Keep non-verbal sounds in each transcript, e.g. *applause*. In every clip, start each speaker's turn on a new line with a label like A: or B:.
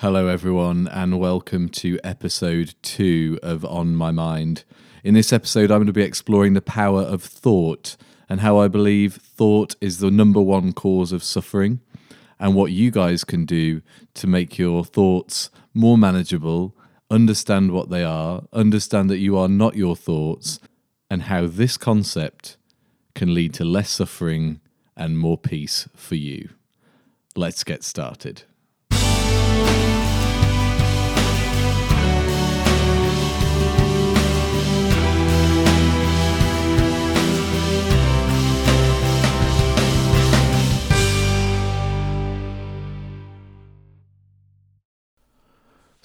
A: Hello, everyone, and welcome to episode two of On My Mind. In this episode, I'm going to be exploring the power of thought and how I believe thought is the number one cause of suffering, and what you guys can do to make your thoughts more manageable, understand what they are, understand that you are not your thoughts, and how this concept can lead to less suffering and more peace for you. Let's get started.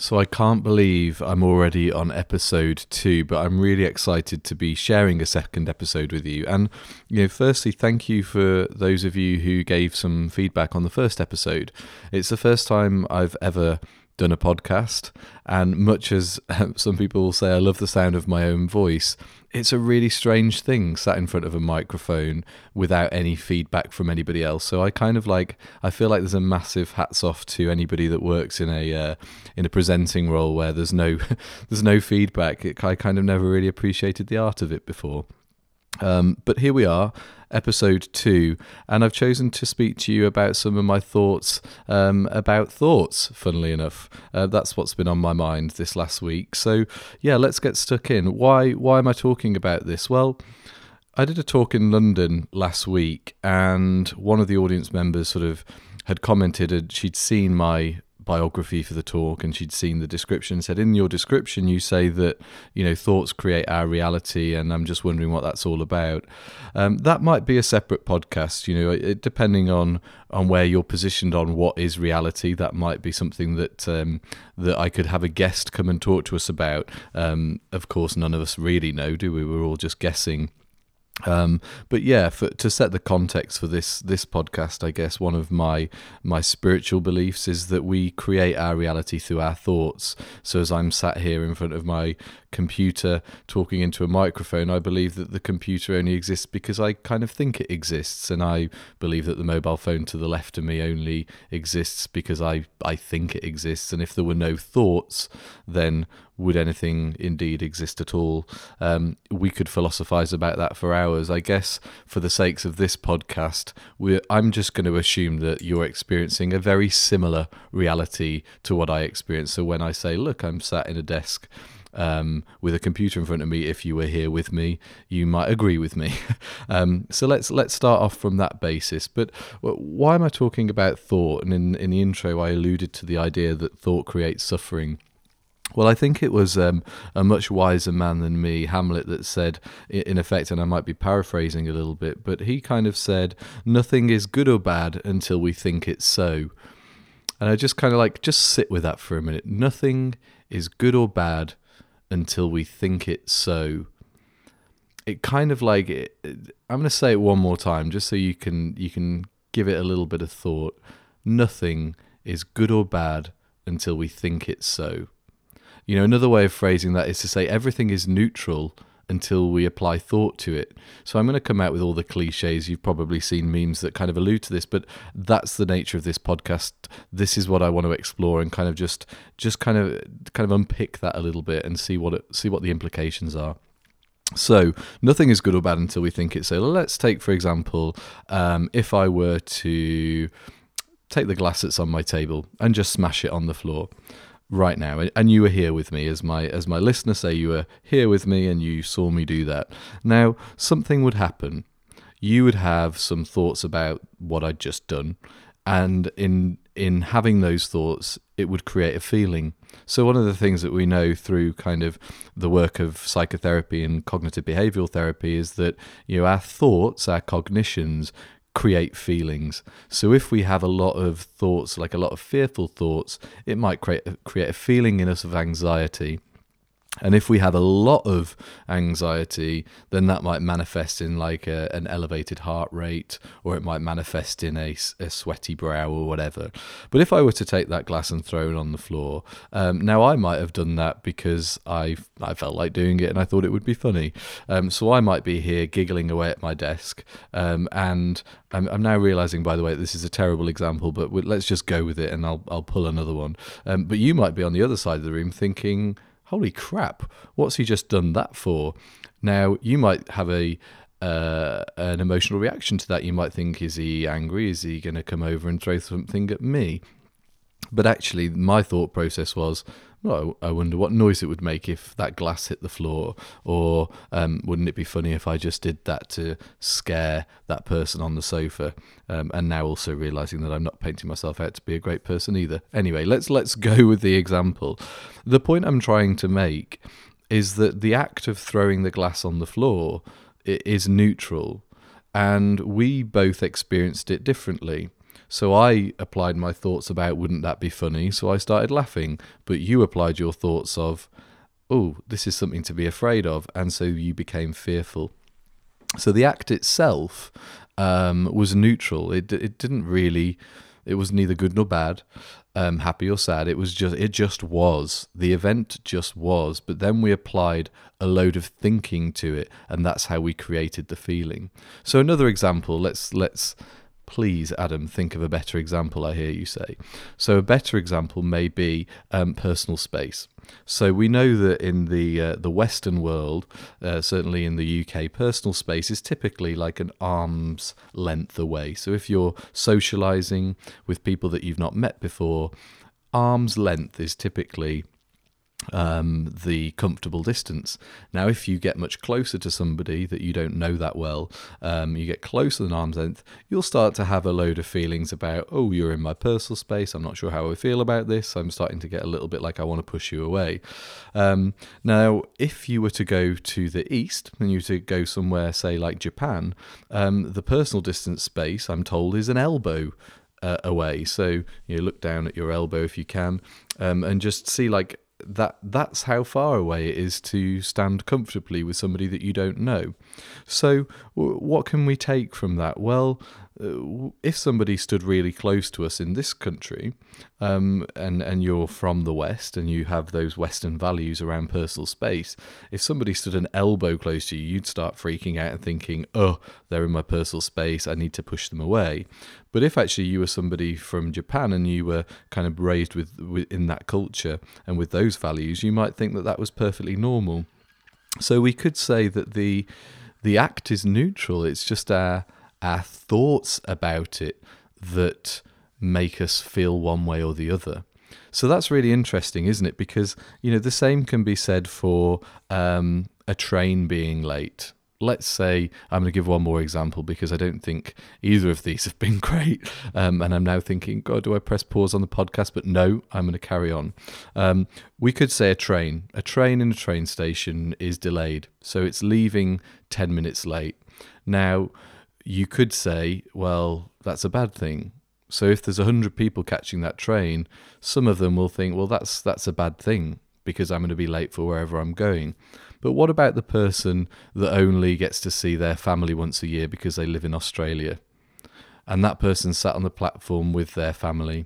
A: So I can't believe I'm already on episode two, but I'm really excited to be sharing a second episode with you. And you know, firstly, thank you for those of you who gave some feedback on the first episode. It's the first time I've ever done a podcast, and much as *laughs* some people will say I love the sound of my own voice, it's a really strange thing sat in front of a microphone without any feedback from anybody else. So I kind of like I feel like there's a massive hats off to anybody that works in a uh, in a presenting role where there's no *laughs* there's no feedback. It, I kind of never really appreciated the art of it before. Um, but here we are, episode two, and I've chosen to speak to you about some of my thoughts um, about thoughts, funnily enough. Uh, that's what's been on my mind this last week. So, yeah, let's get stuck in. Why, why am I talking about this? Well, I did a talk in London last week, and one of the audience members sort of had commented and she'd seen my biography for the talk and she'd seen the description said in your description you say that you know thoughts create our reality and i'm just wondering what that's all about. Um, that might be a separate podcast you know it, depending on on where you're positioned on what is reality that might be something that um, that i could have a guest come and talk to us about. Um, of course none of us really know do we? We're all just guessing um, but yeah, for, to set the context for this this podcast, I guess one of my my spiritual beliefs is that we create our reality through our thoughts. So as I'm sat here in front of my computer talking into a microphone, I believe that the computer only exists because I kind of think it exists, and I believe that the mobile phone to the left of me only exists because I I think it exists. And if there were no thoughts, then would anything indeed exist at all? Um, we could philosophize about that for hours. I guess for the sakes of this podcast, I'm just going to assume that you're experiencing a very similar reality to what I experience. So when I say, look, I'm sat in a desk um, with a computer in front of me. If you were here with me, you might agree with me. *laughs* um, so let's let's start off from that basis. But why am I talking about thought? And in in the intro, I alluded to the idea that thought creates suffering. Well, I think it was um, a much wiser man than me, Hamlet, that said, in effect, and I might be paraphrasing a little bit, but he kind of said, Nothing is good or bad until we think it's so. And I just kind of like, just sit with that for a minute. Nothing is good or bad until we think it so. It kind of like I'm going to say it one more time just so you can you can give it a little bit of thought. Nothing is good or bad until we think it so. You know, another way of phrasing that is to say everything is neutral until we apply thought to it. So I'm going to come out with all the cliches. You've probably seen memes that kind of allude to this, but that's the nature of this podcast. This is what I want to explore and kind of just just kind of kind of unpick that a little bit and see what it, see what the implications are. So nothing is good or bad until we think it. So let's take, for example, um, if I were to take the glass that's on my table and just smash it on the floor right now and you were here with me as my as my listener say you were here with me and you saw me do that. Now something would happen. You would have some thoughts about what I'd just done and in in having those thoughts it would create a feeling. So one of the things that we know through kind of the work of psychotherapy and cognitive behavioral therapy is that you know our thoughts our cognitions create feelings. So if we have a lot of thoughts, like a lot of fearful thoughts, it might create create a feeling in us of anxiety. And if we have a lot of anxiety, then that might manifest in like a, an elevated heart rate, or it might manifest in a, a, sweaty brow or whatever. But if I were to take that glass and throw it on the floor, um, now I might have done that because I I felt like doing it and I thought it would be funny. Um, so I might be here giggling away at my desk, um, and I'm, I'm, now realizing, by the way, this is a terrible example, but let's just go with it, and I'll I'll pull another one. Um, but you might be on the other side of the room thinking holy crap, what's he just done that for? Now, you might have a uh, an emotional reaction to that. You might think, is he angry? Is he going to come over and throw something at me? But actually, my thought process was, well, I wonder what noise it would make if that glass hit the floor, or um, wouldn't it be funny if I just did that to scare that person on the sofa? Um, and now also realizing that I'm not painting myself out to be a great person either. Anyway, let's let's go with the example. The point I'm trying to make is that the act of throwing the glass on the floor is neutral, and we both experienced it differently. So I applied my thoughts about wouldn't that be funny? So I started laughing. But you applied your thoughts of, oh, this is something to be afraid of. And so you became fearful. So the act itself um, was neutral. It, it didn't really, it was neither good nor bad. Um, happy or sad. It was just it just was. The event just was. But then we applied a load of thinking to it, and that's how we created the feeling. So another example. Let's let's please, Adam, think of a better example, I hear you say. So, a better example may be um, personal space. So we know that in the uh, the Western world, uh, certainly in the UK, personal space is typically like an arm's length away. So if you're socialising with people that you've not met before, arm's length is typically um, the comfortable distance. Now, if you get much closer to somebody that you don't know that well, um, you get closer than arm's length, you'll start to have a load of feelings about, oh, you're in my personal space. I'm not sure how I feel about this. I'm starting to get a little bit like I want to push you away. Um, now, if you were to go to the east and you were to go somewhere, say, like Japan, um, the personal distance space, I'm told, is an elbow. Uh, away, so you know, look down at your elbow if you can, um, and just see like that that's how far away it is to stand comfortably with somebody that you don't know. So, what can we take from that? Well, if somebody stood really close to us in this country, um, and and you're from the West and you have those Western values around personal space, if somebody stood an elbow close to you, you'd start freaking out and thinking, "Oh, they're in my personal space. I need to push them away." But if actually you were somebody from Japan and you were kind of raised with, with in that culture and with those values, you might think that that was perfectly normal. So we could say that the the act is neutral. It's just our our thoughts about it that make us feel one way or the other. So that's really interesting, isn't it? Because you know the same can be said for um, a train being late. Let's say I'm going to give one more example because I don't think either of these have been *laughs* great, um, and I'm now thinking, God, do I press pause on the podcast? But no, I'm going to carry on. Um, we could say a train. A train in a train station is delayed, so it's leaving ten minutes late. Now you could say, well, that's a bad thing. So if there's a hundred people catching that train, some of them will think, well, that's that's a bad thing because I'm going to be late for wherever I'm going. But what about the person that only gets to see their family once a year because they live in Australia? And that person sat on the platform with their family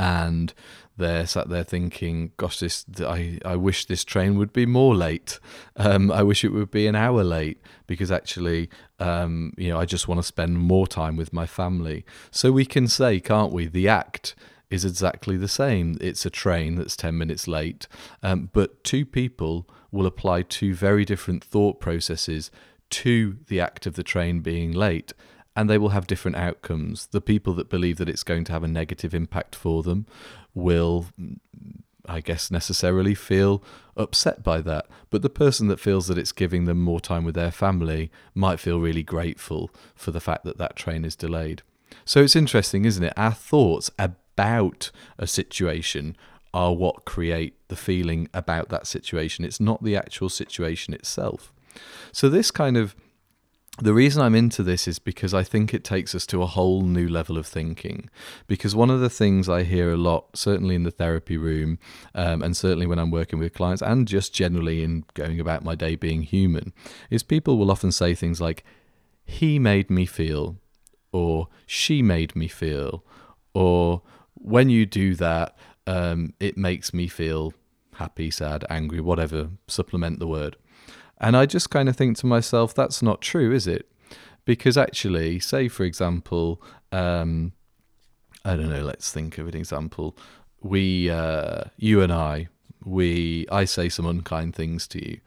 A: and they're sat there thinking, "Gosh, this I, I wish this train would be more late. Um, I wish it would be an hour late because actually, um, you know, I just want to spend more time with my family." So we can say, can't we? The act is exactly the same. It's a train that's ten minutes late, um, but two people will apply two very different thought processes to the act of the train being late and they will have different outcomes. The people that believe that it's going to have a negative impact for them will, I guess, necessarily feel upset by that. But the person that feels that it's giving them more time with their family might feel really grateful for the fact that that train is delayed. So it's interesting, isn't it? Our thoughts about a situation are what create the feeling about that situation. It's not the actual situation itself. So this kind of the reason I'm into this is because I think it takes us to a whole new level of thinking. Because one of the things I hear a lot, certainly in the therapy room, um, and certainly when I'm working with clients, and just generally in going about my day being human, is people will often say things like, he made me feel, or she made me feel, or when you do that, um, it makes me feel happy, sad, angry, whatever, supplement the word. And I just kind of think to myself, that's not true, is it? Because actually, say for example, um, I don't know, let's think of an example. We, uh, you and I, we, I say some unkind things to you.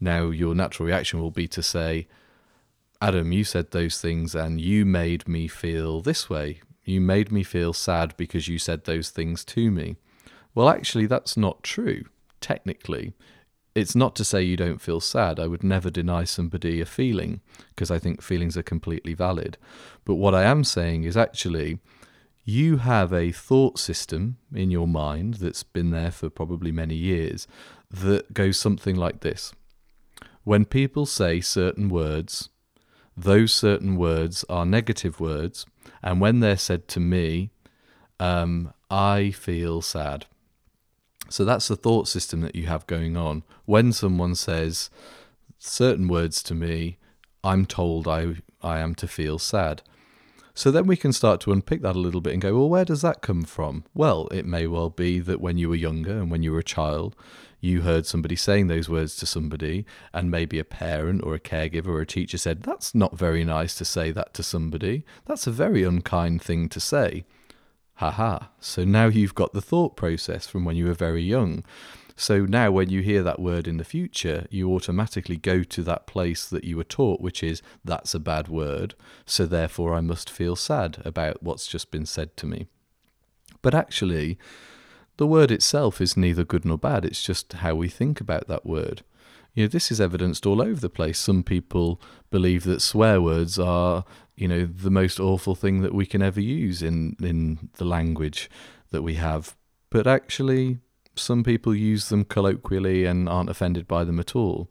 A: Now, your natural reaction will be to say, Adam, you said those things and you made me feel this way. You made me feel sad because you said those things to me. Well, actually, that's not true, technically it's not to say you don't feel sad. I would never deny somebody a feeling because I think feelings are completely valid. But what I am saying is actually, you have a thought system in your mind that's been there for probably many years that goes something like this. When people say certain words, those certain words are negative words, and when they're said to me, um, I feel sad. So that's the thought system that you have going on. When someone says certain words to me, I'm told I, I am to feel sad. So then we can start to unpick that a little bit and go, well, where does that come from? Well, it may well be that when you were younger and when you were a child, you heard somebody saying those words to somebody, and maybe a parent or a caregiver or a teacher said, That's not very nice to say that to somebody. That's a very unkind thing to say. Haha. So now you've got the thought process from when you were very young. So now when you hear that word in the future, you automatically go to that place that you were taught, which is that's a bad word. So therefore, I must feel sad about what's just been said to me. But actually, the word itself is neither good nor bad. It's just how we think about that word. You know, this is evidenced all over the place. Some people believe that swear words are you know the most awful thing that we can ever use in in the language that we have. But actually some people use them colloquially and aren't offended by them at all.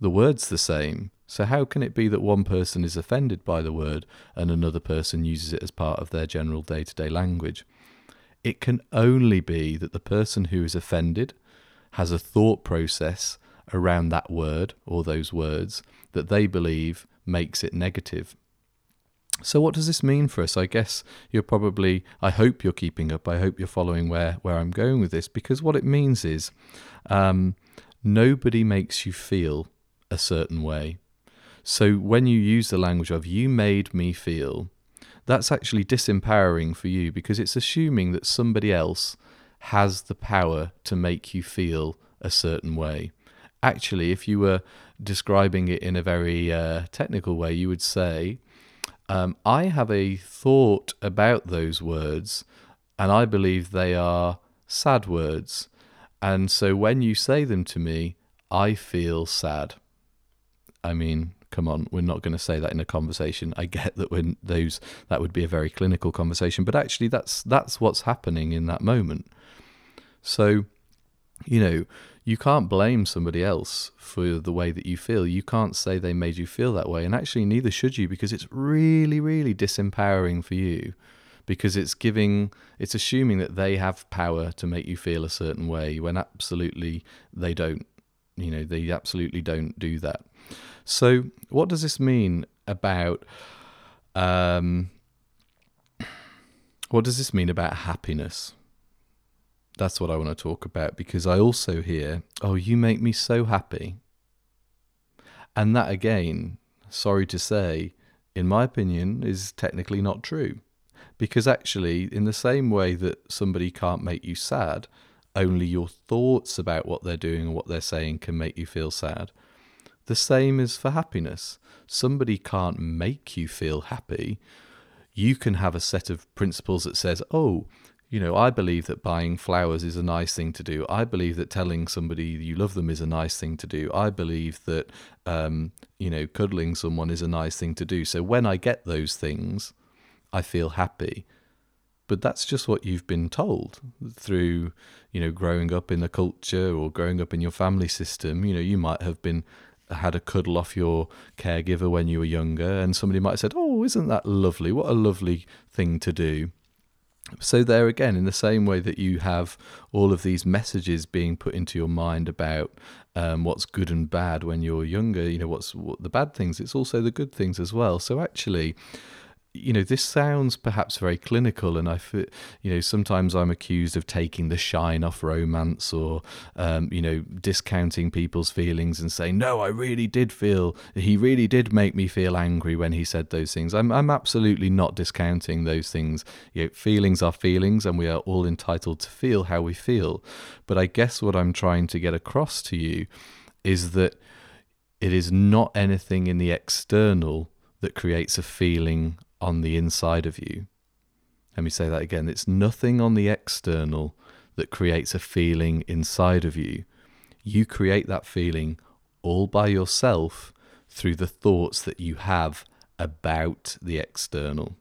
A: The word's the same. So how can it be that one person is offended by the word and another person uses it as part of their general day-to-day language? It can only be that the person who is offended has a thought process around that word or those words that they believe makes it negative so what does this mean for us? I guess you're probably I hope you're keeping up. I hope you're following where where I'm going with this because what it means is um, nobody makes you feel a certain way. So when you use the language of you made me feel, that's actually disempowering for you because it's assuming that somebody else has the power to make you feel a certain way. Actually, if you were describing it in a very uh, technical way, you would say um, I have a thought about those words, and I believe they are sad words. And so when you say them to me, I feel sad. I mean, come on, we're not going to say that in a conversation. I get that when those that would be a very clinical conversation, but actually that's that's what's happening in that moment. So, you know, you can't blame somebody else for the way that you feel. You can't say they made you feel that way. And actually, neither should you because it's really, really disempowering for you because it's giving, it's assuming that they have power to make you feel a certain way when absolutely they don't. You know, they absolutely don't do that. So, what does this mean about. Um, what does this mean about happiness? That's what I want to talk about because I also hear, oh, you make me so happy. And that, again, sorry to say, in my opinion, is technically not true. Because actually, in the same way that somebody can't make you sad, only your thoughts about what they're doing and what they're saying can make you feel sad. The same is for happiness. Somebody can't make you feel happy. You can have a set of principles that says, oh, you know, I believe that buying flowers is a nice thing to do. I believe that telling somebody you love them is a nice thing to do. I believe that, um, you know, cuddling someone is a nice thing to do. So when I get those things, I feel happy. But that's just what you've been told through, you know, growing up in the culture or growing up in your family system. You know, you might have been had a cuddle off your caregiver when you were younger, and somebody might have said, "Oh, isn't that lovely? What a lovely thing to do." So there again, in the same way that you have all of these messages being put into your mind about um, what's good and bad when you're younger, you know what's what the bad things. It's also the good things as well. So actually, you know, this sounds perhaps very clinical, and I, feel, you know, sometimes I'm accused of taking the shine off romance, or, um, you know, discounting people's feelings and saying, no, I really did feel, he really did make me feel angry when he said those things. I'm, I'm absolutely not discounting those things. You know, feelings are feelings, and we are all entitled to feel how we feel. But I guess what I'm trying to get across to you is that it is not anything in the external that creates a feeling on the inside of you. Let me say that again. It's nothing on the external that creates a feeling inside of you. You create that feeling all by yourself through the thoughts that you have about the external.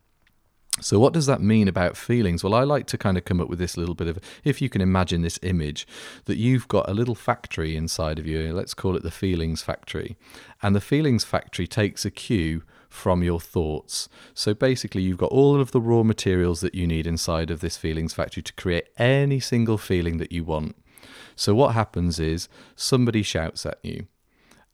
A: So, what does that mean about feelings? Well, I like to kind of come up with this little bit of if you can imagine this image that you've got a little factory inside of you, let's call it the feelings factory. And the feelings factory takes a cue from your thoughts. So basically, you've got all of the raw materials that you need inside of this feelings factory to create any single feeling that you want. So what happens is somebody shouts at you,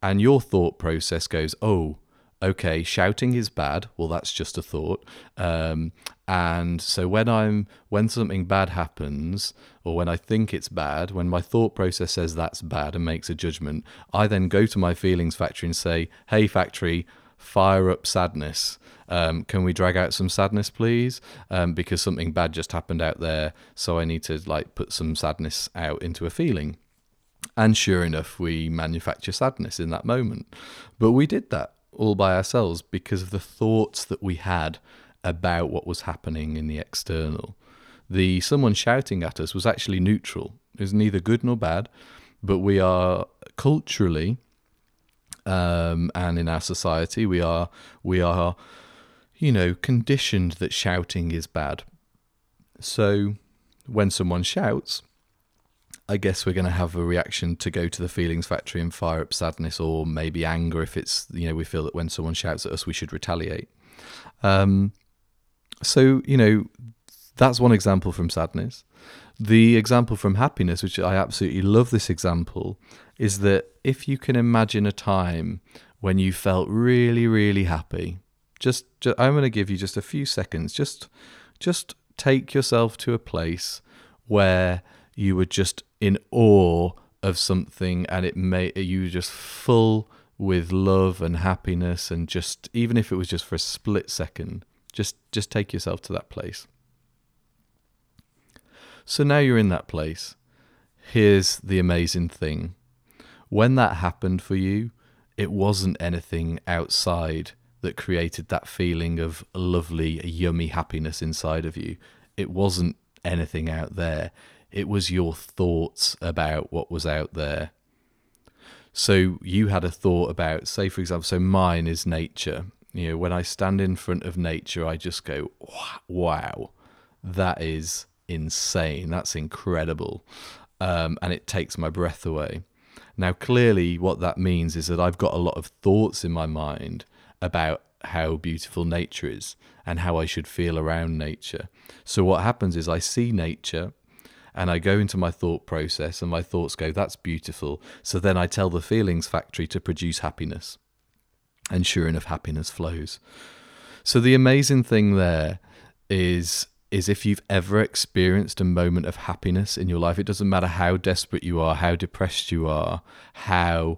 A: and your thought process goes, oh, okay, shouting is bad. Well, that's just a thought. Um, and so when I'm when something bad happens, or when I think it's bad, when my thought process says that's bad and makes a judgment, I then go to my feelings factory and say, "Hey, factory, fire up sadness. Um, can we drag out some sadness, please? Um, because something bad just happened out there, so I need to like put some sadness out into a feeling. And sure enough, we manufacture sadness in that moment. But we did that all by ourselves because of the thoughts that we had about what was happening in the external. The someone shouting at us was actually neutral. It was neither good nor bad, but we are culturally um, and in our society we are we are you know conditioned that shouting is bad. So when someone shouts I guess we're going to have a reaction to go to the feelings factory and fire up sadness or maybe anger if it's you know we feel that when someone shouts at us we should retaliate. Um, so you know that's one example from sadness the example from happiness which i absolutely love this example is that if you can imagine a time when you felt really, really happy, just, just I'm going to give you just a few seconds. Just, just take yourself to a place where you were just in awe of something, and it made you were just full with love and happiness, and just even if it was just for a split second, just just take yourself to that place. So now you're in that place. Here's the amazing thing when that happened for you, it wasn't anything outside that created that feeling of lovely, yummy happiness inside of you. It wasn't anything out there. It was your thoughts about what was out there. So you had a thought about, say, for example, so mine is nature. You know, when I stand in front of nature, I just go, wow, that is insane. That's incredible. Um, and it takes my breath away. Now, clearly, what that means is that I've got a lot of thoughts in my mind about how beautiful nature is and how I should feel around nature. So, what happens is I see nature and I go into my thought process, and my thoughts go, That's beautiful. So then I tell the feelings factory to produce happiness. And sure enough, happiness flows. So, the amazing thing there is is if you've ever experienced a moment of happiness in your life, it doesn't matter how desperate you are, how depressed you are, how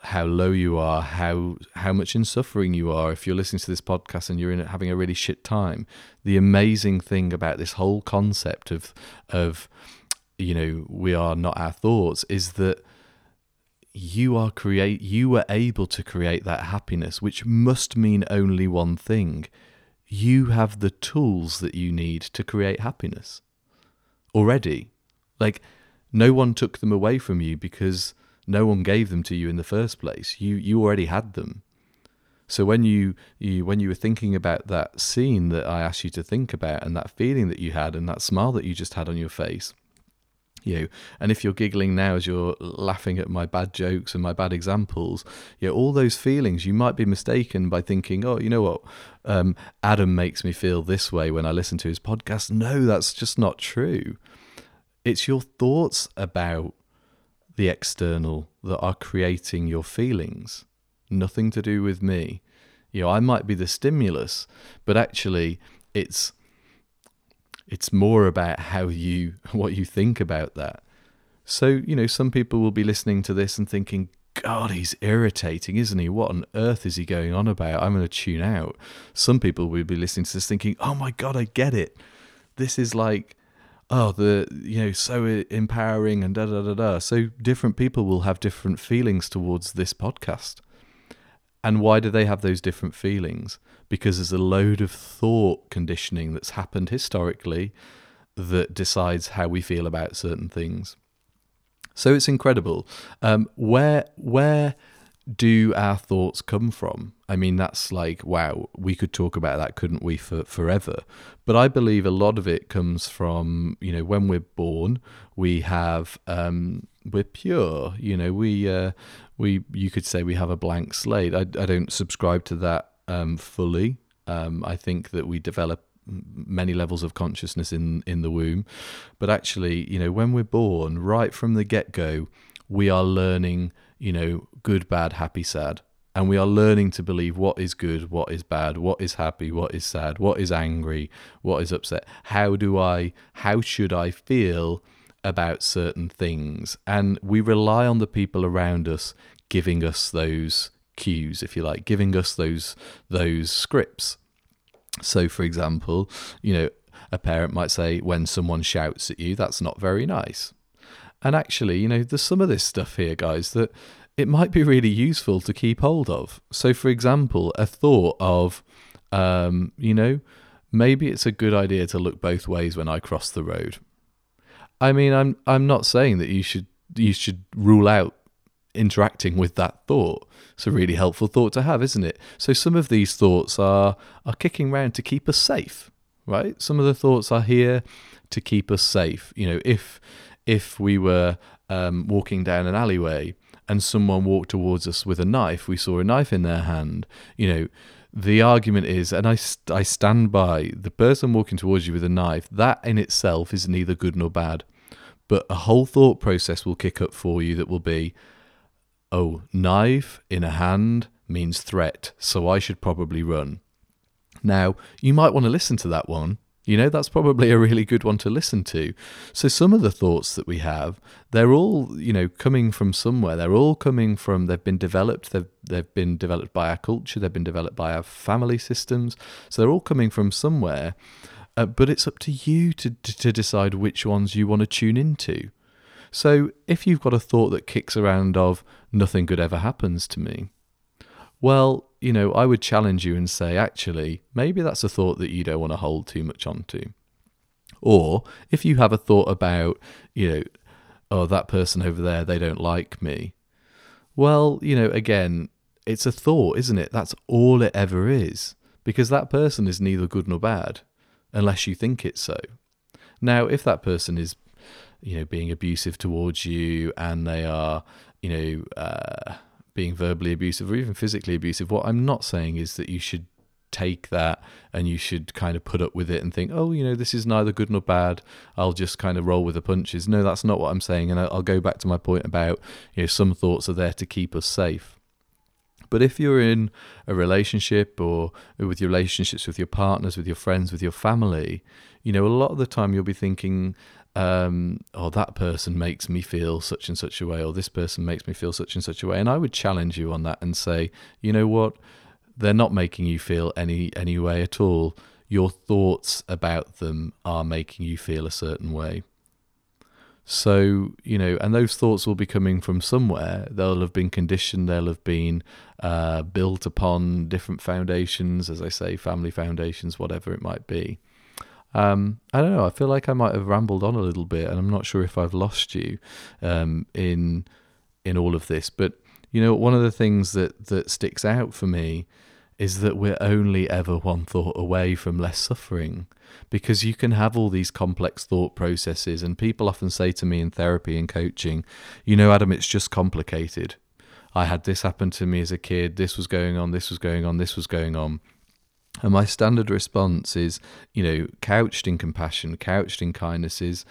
A: how low you are, how how much in suffering you are. If you're listening to this podcast and you're in having a really shit time, the amazing thing about this whole concept of of you know we are not our thoughts is that you are create you were able to create that happiness, which must mean only one thing you have the tools that you need to create happiness already. Like, no one took them away from you because no one gave them to you in the first place. You you already had them. So when you, you when you were thinking about that scene that I asked you to think about and that feeling that you had and that smile that you just had on your face, you and if you're giggling now as you're laughing at my bad jokes and my bad examples, you know, all those feelings you might be mistaken by thinking, oh, you know what, um, Adam makes me feel this way when I listen to his podcast. No, that's just not true. It's your thoughts about the external that are creating your feelings. Nothing to do with me. You know, I might be the stimulus, but actually, it's it's more about how you *laughs* what you think about that. So, you know, some people will be listening to this and thinking, God, he's irritating, isn't he? What on earth is he going on about? I'm going to tune out. Some people will be listening to this thinking, oh my God, I get it. This is like, oh, the, you know, so empowering and da da da da. So different people will have different feelings towards this podcast. And why do they have those different feelings? Because there's a load of thought conditioning that's happened historically that decides how we feel about certain things. So it's incredible. Um, where where do our thoughts come from? I mean, that's like wow. We could talk about that, couldn't we, for forever? But I believe a lot of it comes from you know when we're born, we have um, we're pure. You know, we uh, we you could say we have a blank slate. I, I don't subscribe to that um, fully. Um, I think that we develop many levels of consciousness in in the womb, but actually, you know, when we're born, right from the get go, we are learning. You know, good, bad, happy, sad. And we are learning to believe what is good, what is bad, what is happy, what is sad, what is angry, what is upset. How do I, how should I feel about certain things. And we rely on the people around us giving us those cues, if you like, giving us those those scripts. So, for example, you know, a parent might say when someone shouts at you, that's not very nice. And actually, you know, there's some of this stuff here, guys, that it might be really useful to keep hold of. So, for example, a thought of, um, you know, maybe it's a good idea to look both ways when I cross the road. I mean, I'm I'm not saying that you should you should rule out interacting with that thought. It's a really helpful thought to have, isn't it? So some of these thoughts are are kicking around to keep us safe, right? Some of the thoughts are here to keep us safe. You know, if if we were um, walking down an alleyway and someone walked towards us with a knife, we saw a knife in their hand. You know, the argument is, and I, I stand by the person walking towards you with a knife, that in itself is neither good nor bad. But a whole thought process will kick up for you that will be, oh, knife in a hand means threat, so I should probably run. Now, you might want to listen to that one you know, that's probably a really good one to listen to. So, some of the thoughts that we have, they're all, you know, coming from somewhere. They're all coming from, they've been developed, they've, they've been developed by our culture, they've been developed by our family systems. So, they're all coming from somewhere. Uh, but it's up to you to, to decide which ones you want to tune into. So, if you've got a thought that kicks around of, nothing good ever happens to me, well, you know, I would challenge you and say, actually, maybe that's a thought that you don't want to hold too much onto. Or if you have a thought about, you know, oh, that person over there, they don't like me. Well, you know, again, it's a thought, isn't it? That's all it ever is. Because that person is neither good nor bad, unless you think it so. Now, if that person is, you know, being abusive towards you and they are, you know, uh, being verbally abusive or even physically abusive, what I'm not saying is that you should take that and you should kind of put up with it and think, oh, you know, this is neither good nor bad. I'll just kind of roll with the punches. No, that's not what I'm saying. And I'll go back to my point about, you know, some thoughts are there to keep us safe. But if you're in a relationship or with your relationships with your partners, with your friends, with your family, you know, a lot of the time you'll be thinking, um, oh, that person makes me feel such and such a way, or this person makes me feel such and such a way. And I would challenge you on that and say, you know what? They're not making you feel any any way at all. Your thoughts about them are making you feel a certain way. So, you know, and those thoughts will be coming from somewhere. They'll have been conditioned, they'll have been uh, built upon different foundations, as I say, family foundations, whatever it might be. Um, I don't know. I feel like I might have rambled on a little bit, and I'm not sure if I've lost you um, in in all of this. But you know, one of the things that that sticks out for me is that we're only ever one thought away from less suffering because you can have all these complex thought processes. And people often say to me in therapy and coaching, you know, Adam, it's just complicated. I had this happen to me as a kid, this was going on, this was going on, this was going on. And my standard response is, you know, couched in compassion, couched in kindness is,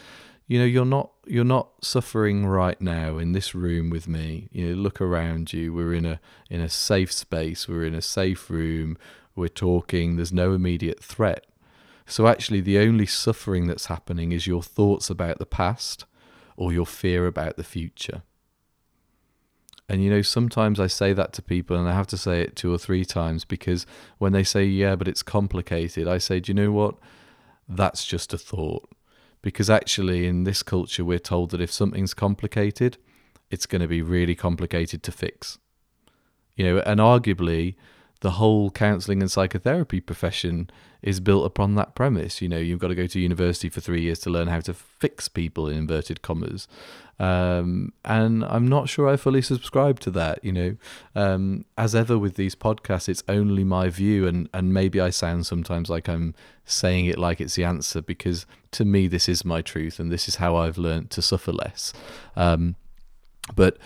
A: you know, you're not you're not suffering right now in this room with me. You know, look around you. We're in a in a safe space. We're in a safe room. We're talking. There's no immediate threat. So actually the only suffering that's happening is your thoughts about the past or your fear about the future. And you know, sometimes I say that to people and I have to say it two or three times because when they say, yeah, but it's complicated, I say, do you know what? That's just a thought. Because actually, in this culture, we're told that if something's complicated, it's going to be really complicated to fix. You know, and arguably, the whole counselling and psychotherapy profession is built upon that premise. You know, you've got to go to university for three years to learn how to fix people in inverted commas. Um, and I'm not sure I fully subscribe to that. You know, um, as ever with these podcasts, it's only my view, and and maybe I sound sometimes like I'm saying it like it's the answer because to me this is my truth, and this is how I've learned to suffer less. Um, but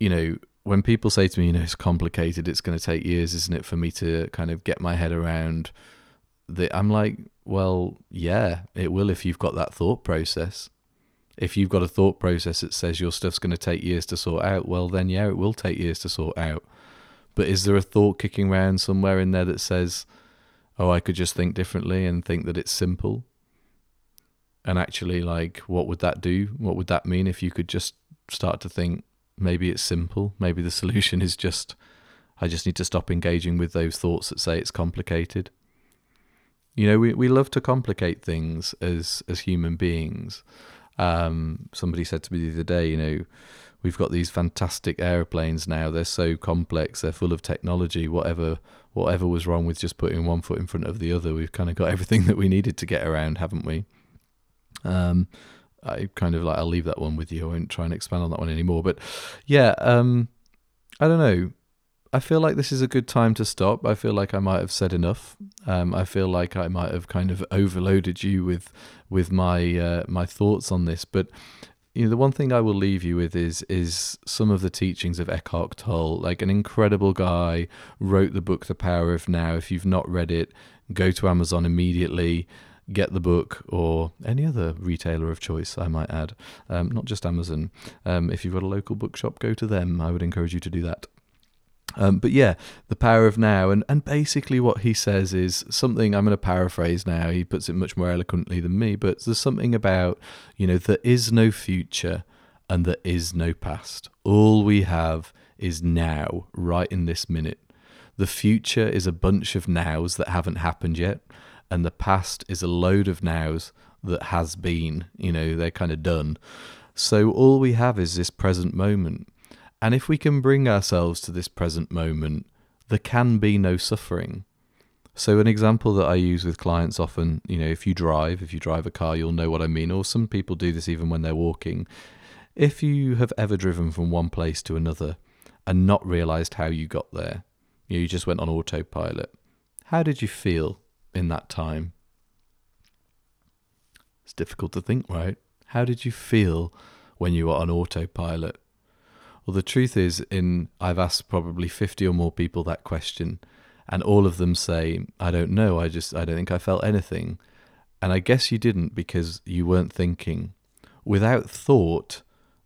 A: you know, when people say to me, you know, it's complicated, it's going to take years, isn't it, for me to kind of get my head around I'm like, well, yeah, it will if you've got that thought process. If you've got a thought process that says your stuff's going to take years to sort out, well, then yeah, it will take years to sort out. But is there a thought kicking around somewhere in there that says, oh, I could just think differently and think that it's simple? And actually, like, what would that do? What would that mean if you could just start to think, maybe it's simple. Maybe the *laughs* solution is just I just need to stop engaging with those thoughts that say it's complicated. You know, we, we love to complicate things as as human beings. Um, somebody said to me the other day, you know, we've got these fantastic airplanes now. They're so complex. They're full of technology. Whatever whatever was wrong with just putting one foot in front of the other, we've kind of got *laughs* everything that we needed to get around, haven't we? Um, I kind of like I'll leave that one with you. I won't try and expand on that one anymore. But yeah, um, I don't know. I feel like this is a good time to stop. I feel like I might have said enough. Um, I feel like I might have kind of overloaded you with with my uh, my thoughts on this. But you know, the one thing I will leave you with is is some of the teachings of Eckhart Tolle. Like an incredible guy wrote the book The Power of Now. If you've not read it, go to Amazon immediately get the book or any other retailer of choice, I might add, um, not just Amazon. Um, if you've got a local bookshop, go to them. I would encourage you to do that. Um, but yeah, the power of now, and, and basically what he says is something I'm going to paraphrase now. He puts it much more eloquently than me, but there's something about, you know, there is no future and there is no past. All we have is now, right in this minute. The future is a bunch of nows that haven't happened yet and the past is a load of nows that has been. You know, they're kind of done. So all we have is this present moment. And if we can bring ourselves to this present moment, there can be no suffering. So, an example that I use with clients often, you know, if you drive, if you drive a car, you'll know what I mean, or some people do this even when they're walking. If you have ever driven from one place to another and not realized how you got there, you, just went on autopilot, how did you feel in that time? It's difficult to think, right? How did you feel when you were on autopilot? Well, the truth is, in I've asked probably fifty or more people that question, and all of them say, "I don't know. I just I don't think I felt anything." And I guess you didn't because you weren't thinking. Without thought,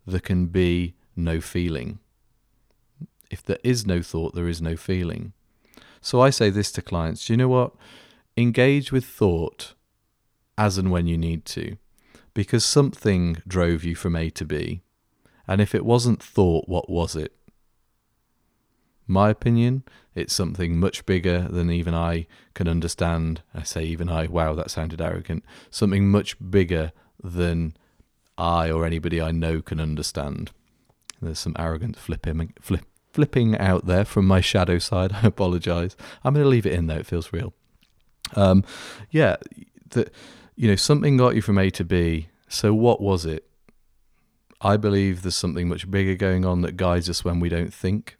A: there can be no feeling. If there is no thought, there is no feeling. So I say this to clients Do you know what? engage with thought as and when you need to, because something drove you from A to B. And if it wasn't thought, what was it? My opinion, it's something much bigger than even I can understand. I say even I, wow, that sounded arrogant. Something much bigger than I or anybody I know can understand. There's some arrogant flipping, flip, flipping out there from my shadow side. *laughs* I apologize. I'm going to leave it in though, it feels real. Um, yeah, that you know something got you from A to B. So what was it? I believe there's something much bigger going on that guides us when we don't think.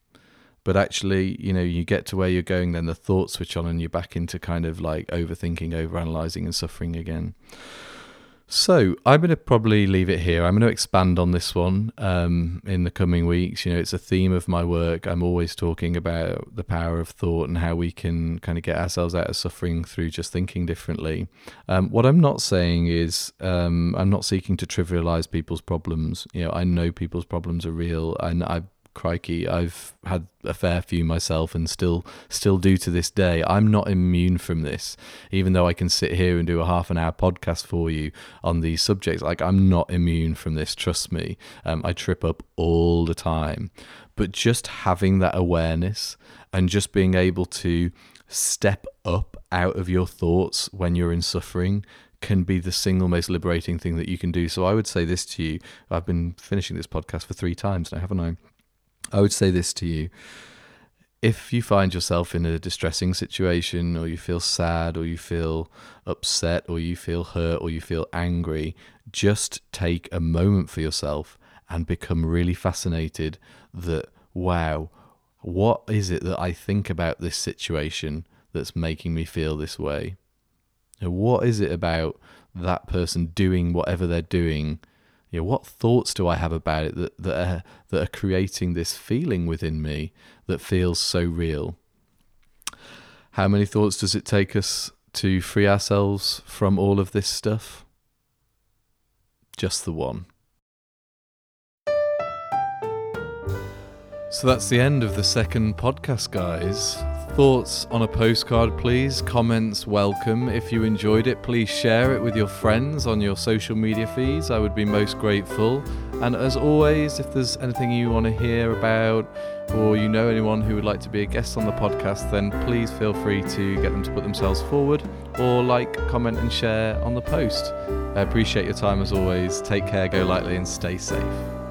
A: but actually, you know, you get to where you're going, then the thoughts switch on and you're back into kind of like overthinking, overanalyzing, and suffering again. So I'm going to probably leave it here. I'm going to expand on this one um, in the coming weeks. You know, it's a theme of my work. I'm always talking about the power of thought and how we can kind of get ourselves out of suffering through just thinking differently. Um, what I'm not saying is um, I'm not seeking to trivialize people's problems. You know, I know people's problems are real, and I've crikey, I've had a fair few myself and still still do to this day. I'm not immune from this, even though I can sit here and do a half an hour podcast for you on these subjects. Like I'm not immune from this. Trust me. Um, I trip up all the time, but just having that awareness and just being able to step up out of your thoughts when you're in suffering can be the single most liberating thing that you can do. So I would say this to you. I've been finishing this podcast for three times now, haven't I? I would say this to you. If you find yourself in a distressing situation, or you feel sad, or you feel upset, or you feel hurt, or you feel angry, just take a moment for yourself and become really fascinated that, wow, what is it that I think about this situation that's making me feel this way? What is it about that person doing whatever they're doing you know, what thoughts do I have about it that that are, that are creating this feeling within me that feels so real? How many thoughts does it take us to free ourselves from all of this stuff? Just the one. So that's the end of the second podcast, guys. Thoughts on a postcard, please. Comments welcome. If you enjoyed it, please share it with your friends on your social media feeds. I would be most grateful. And as always, if there's anything you want to hear about or you know anyone who would like to be a guest on the podcast, then please feel free to get them to put themselves forward or like, comment, and share on the post. I appreciate your time as always. Take care, go lightly, and stay safe.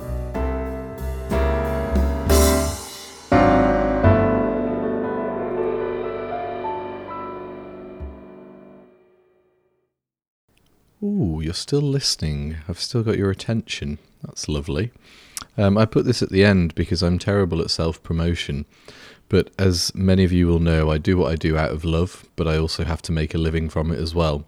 A: You're still listening. I've still got your attention. That's lovely. Um, I put this at the end because I'm terrible at self promotion. But as many of you will know, I do what I do out of love, but I also have to make a living from it as well.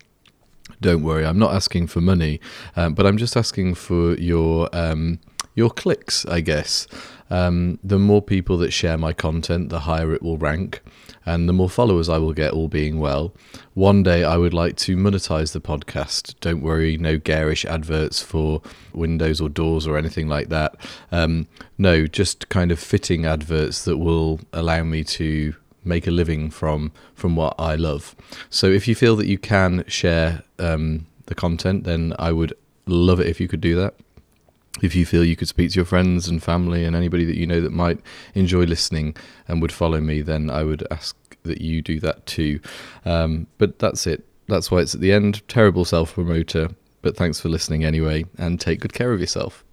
A: Don't worry, I'm not asking for money, um, but I'm just asking for your um, your clicks, I guess. Um, the more people that share my content, the higher it will rank and the more followers I will get, all being well. One day I would like to monetize the podcast. Don't worry, no garish adverts for windows or doors or anything like that. Um, no, just kind of fitting adverts that will allow me to make a living from from what I love. So if you feel that you can share um, the content, then I would love it if you could do that if you feel you could speak to your friends and family and anybody that you know that might enjoy listening and would follow me, then I would ask that you do that too. Um, but that's it. That's why it's at the end. Terrible self promoter, but thanks for listening anyway, and take good care of yourself.